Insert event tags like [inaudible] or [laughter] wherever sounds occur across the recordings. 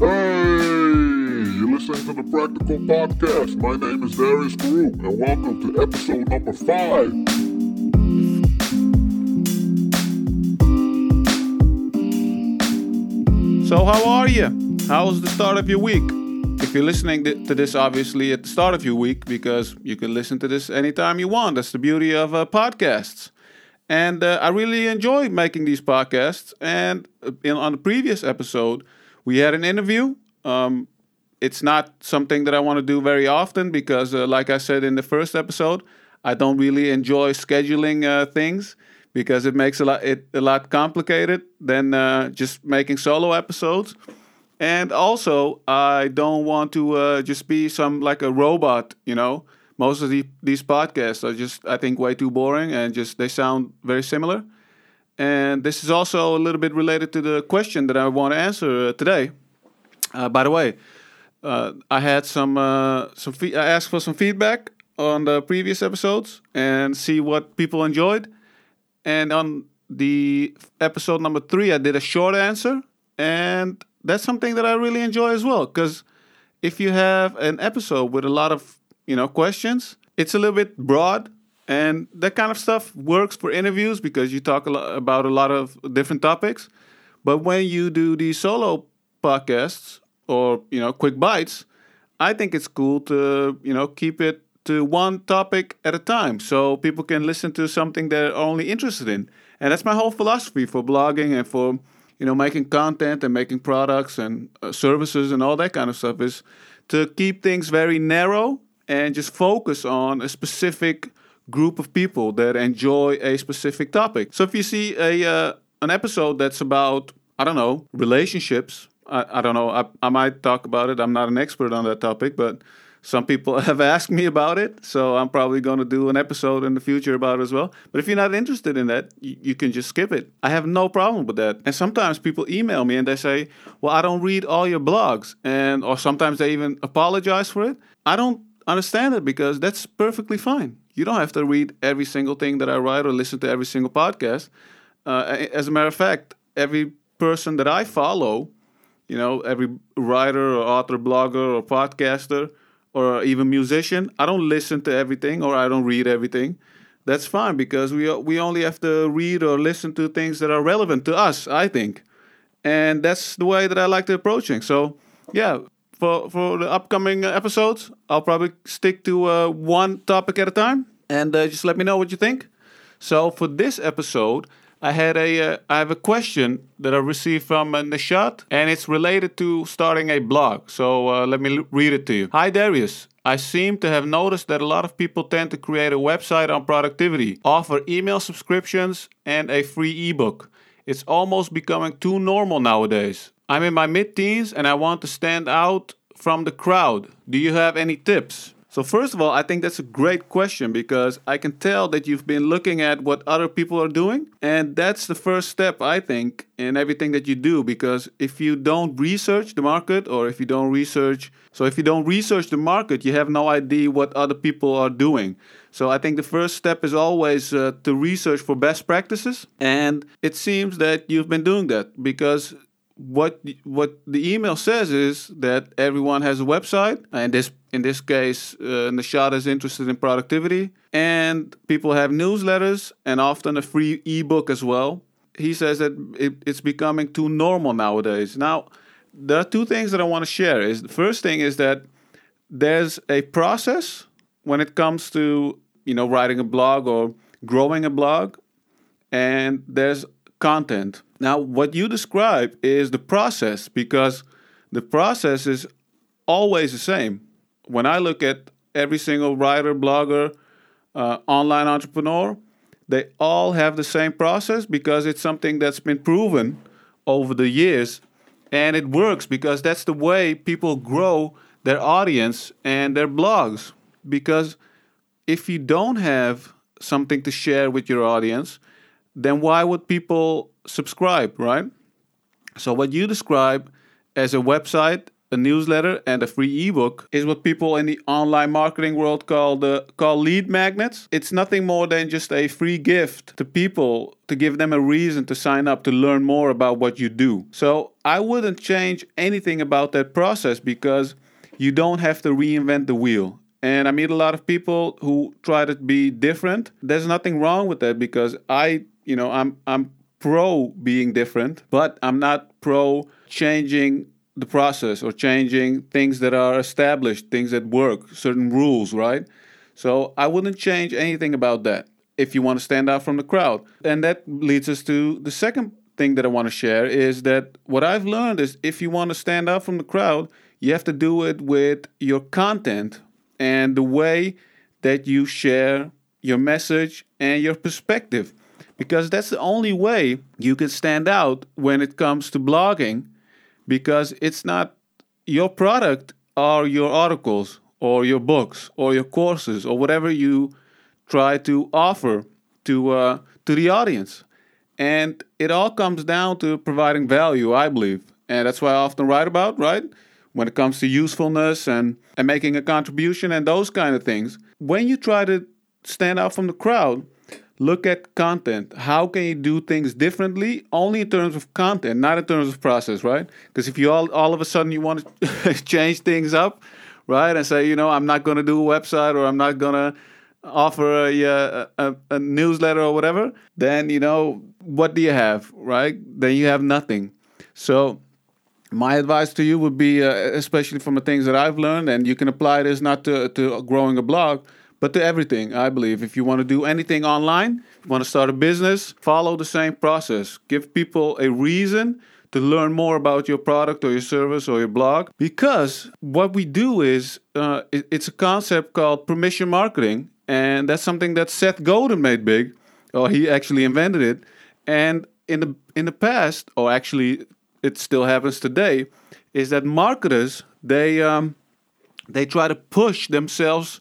Hey, you're listening to the Practical Podcast. My name is Darius Foroux, and welcome to episode number five. So, how are you? How was the start of your week? If you're listening to this, obviously, at the start of your week, because you can listen to this anytime you want. That's the beauty of uh, podcasts. And uh, I really enjoy making these podcasts. And uh, in, on the previous episode, we had an interview. Um, it's not something that I want to do very often because, uh, like I said in the first episode, I don't really enjoy scheduling uh, things because it makes a lot it a lot complicated than uh, just making solo episodes. And also, I don't want to uh, just be some like a robot, you know. Most of the, these podcasts are just, I think, way too boring and just they sound very similar. And this is also a little bit related to the question that I want to answer uh, today. Uh, by the way, uh, I had some some fe- I asked for some feedback on the previous episodes and see what people enjoyed. And on the episode number three, I did a short answer, and that's something that I really enjoy as well. Because if you have an episode with a lot of you know questions, it's a little bit broad, and that kind of stuff works for interviews because you talk a lot about a lot of different topics. But when you do these solo podcasts or you know quick bites, I think it's cool to you know keep it to one topic at a time so people can listen to something they're only interested in. And that's my whole philosophy for blogging and for you know making content and making products and uh, services and all that kind of stuff is to keep things very narrow and just focus on a specific group of people that enjoy a specific topic. So if you see a uh, an episode that's about I don't know relationships, I, I don't know I, I might talk about it. I'm not an expert on that topic, but some people [laughs] have asked me about it, so I'm probably going to do an episode in the future about it as well. But if you're not interested in that, you, you, can just skip it. I have no problem with that. And sometimes people email me and they say, "Well, I don't read all your blogs," and or sometimes they even apologize for it. I don't understand it because that's perfectly fine. You don't have to read every single thing that I write or listen to every single podcast. Uh, as a matter of fact, every person that I follow, you know, every writer or author, blogger or podcaster or even musician, I don't listen to everything or I don't read everything. That's fine because we we only have to read or listen to things that are relevant to us, I think. And that's the way that I like to approach things. So, yeah, for for the upcoming episodes, I'll probably stick to uh, one topic at a time and uh, just let me know what you think. So, for this episode, I had a uh, I have a question that I received from uh, Nishat, and it's related to starting a blog. So uh, let me l- read it to you. Hi Darius. I seem to have noticed that a lot of people tend to create a website on productivity, offer email subscriptions, and a free ebook. It's almost becoming too normal nowadays. I'm in my mid teens and I want to stand out from the crowd. Do you have any tips? So, first of all, I think that's a great question because I can tell that you've been looking at what other people are doing. And that's the first step, I think, in everything that you do. Because if you don't research the market or if you don't research, so if you don't research the market, you have no idea what other people are doing. So I think the first step is always uh, to research for best practices. And it seems that you've been doing that because what what the email says is that everyone has a website, and this in this case, uh, is interested in productivity, and people have newsletters and often a free ebook as well. He says that it, it's becoming too normal nowadays. Now, there are two things that I want to share. Is the first thing is that there's a process when it comes to you know writing a blog or growing a blog, and there's content. Now, what you describe is the process because the process is always the same. When I look at every single writer, blogger, uh, online entrepreneur, they all have the same process because it's something that's been proven over the years and it works because that's the way people grow their audience and their blogs. Because if you don't have something to share with your audience, then why would people subscribe, right? So, what you describe as a website a newsletter and a free ebook is what people in the online marketing world call the call lead magnets. It's nothing more than just a free gift to people to give them a reason to sign up to learn more about what you do. So I wouldn't change anything about that process because you don't have to reinvent the wheel. And I meet a lot of people who try to be different. There's nothing wrong with that because I, you know, I'm I'm pro being different, but I'm not pro changing the process or changing things that are established, things that work, certain rules, right? So I wouldn't change anything about that if you want to stand out from the crowd. And that leads us to the second thing that I want to share is that what I've learned is if you want to stand out from the crowd, you have to do it with your content and the way that you share your message and your perspective because that's the only way you can stand out when it comes to blogging because it's not your product or your articles or your books or your courses or whatever you try to offer to uh, to the audience. And it all comes down to providing value i believe. And that's why i often write about right when it comes to usefulness and, and making a contribution and those kind of things. When you try to stand out from the crowd look at content. How can you do things differently? Only in terms of content, not in terms of process, right? Because if you all all of a sudden you want to [laughs] change things up, right, and say, you know, I'm not going to do a website or I'm not going to offer a, a, a, newsletter or whatever, then you know what do you have, right? Then you have nothing. So. My advice to you would be, uh, especially from the things that I've learned, and you can apply this not to, to growing a blog, but to everything, I believe. If you want to do anything online, you want to start a business, follow the same process. Give people a reason to learn more about your product or your service or your blog. Because what we do is, uh, it, it's a concept called permission marketing. And that's something that Seth Godin made big, or he actually invented it. And in the in the past, or actually it still happens today, is that marketers they um, they try to push themselves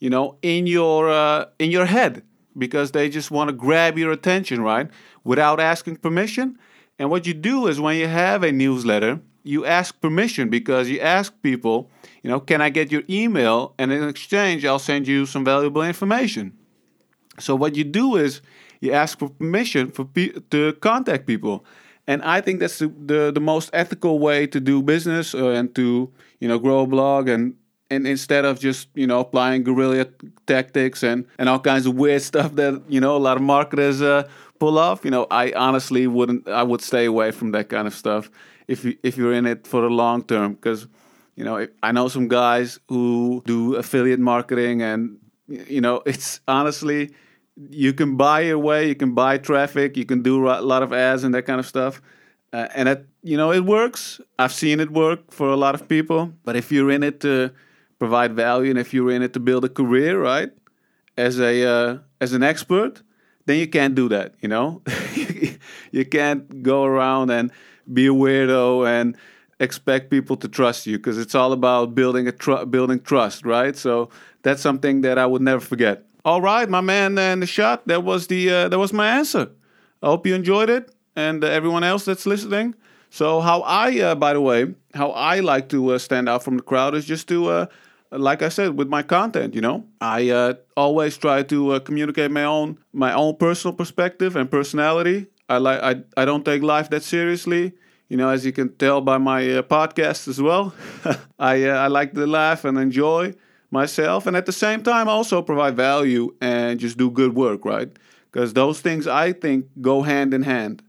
you know, in your uh, in your head because they just want to grab your attention, right? Without asking permission. And what you do is when you have a newsletter, you ask permission because you ask people, you know, can I get your email? And in exchange, I'll send you some valuable information. So what you do is you ask for permission for pe- to contact people. And I think that's the, the, the most ethical way to do business uh, and to you know grow a blog and and instead of just you know applying guerrilla tactics and and all kinds of weird [laughs] stuff that you know a lot of marketers uh, pull off you know i honestly wouldn't i would stay away from that kind of stuff if you if you're in it for the long term. Because you know i know some guys who do affiliate marketing and you know [laughs] it's honestly you can buy your way you can buy traffic you can do a lot of ads and that kind of stuff uh, and it you know it works. I've seen it work for a lot of people. But if you're in it to provide value, and if you're in it to build a career, right, as a uh, as an expert, then you can't do that. You know, [laughs] you can't go around and be a weirdo and expect people to trust you because it's all about building a tr- building trust, right? So that's something that I would never forget. All right, my man, Nishat. That was the uh, that was my answer. I hope you enjoyed it, and uh, everyone else that's listening. So how I, uh, by the way, how I like to uh, stand out from the crowd is just to uh, like I said, with my content, you know, I uh, always try to uh, communicate my own my own personal perspective and personality. I like I I don't take life that seriously. You know, as you can tell by my uh, podcast as well, [laughs] I uh, I like to laugh and enjoy myself, and at the same time also provide value and just do good work, right? Because those things I think go hand in hand.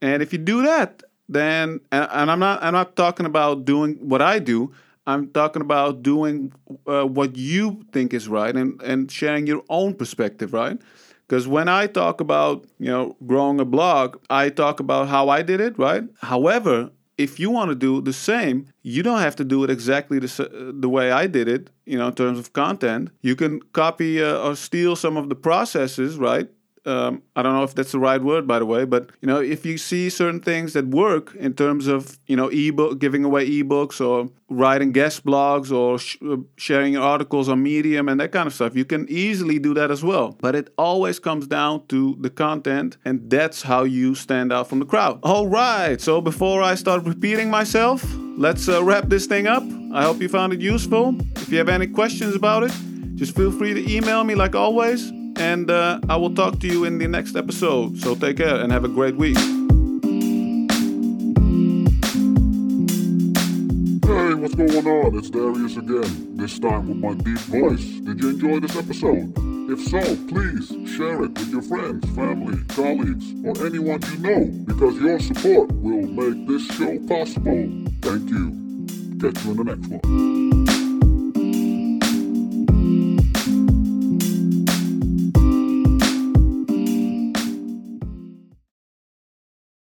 And if you do that, then and, and I'm not I'm not talking about doing what I do. I'm talking about doing uh, what you think is right and, and sharing your own perspective, right? Because when I talk about, you know, growing a blog, I talk about how I did it, right? However, if you want to do the same, you don't have to do it exactly the, the way I did it, you know, in terms of content. You can copy uh, or steal some of the processes, right? Um, I don't know if that's the right word, by the way, but you know, if you see certain things that work in terms of you know ebook, giving away ebooks, or writing guest blogs, or sh- uh, sharing articles on Medium and that kind of stuff, you can easily do that as well. But it always comes down to the content, and that's how you stand out from the crowd. All right. So before I start repeating myself. let's uh, wrap this thing up. I hope you found it useful. If you have any questions about it, just feel free to email me like always. And uh, I will talk to you in the next episode. So take care and have a great week. Hey, what's going on? It's Darius again, this time with my deep voice. Did you enjoy this episode? If so, please share it with your friends, family, colleagues, or anyone you know, because your support will make this show possible. Thank you. Catch you in the next one.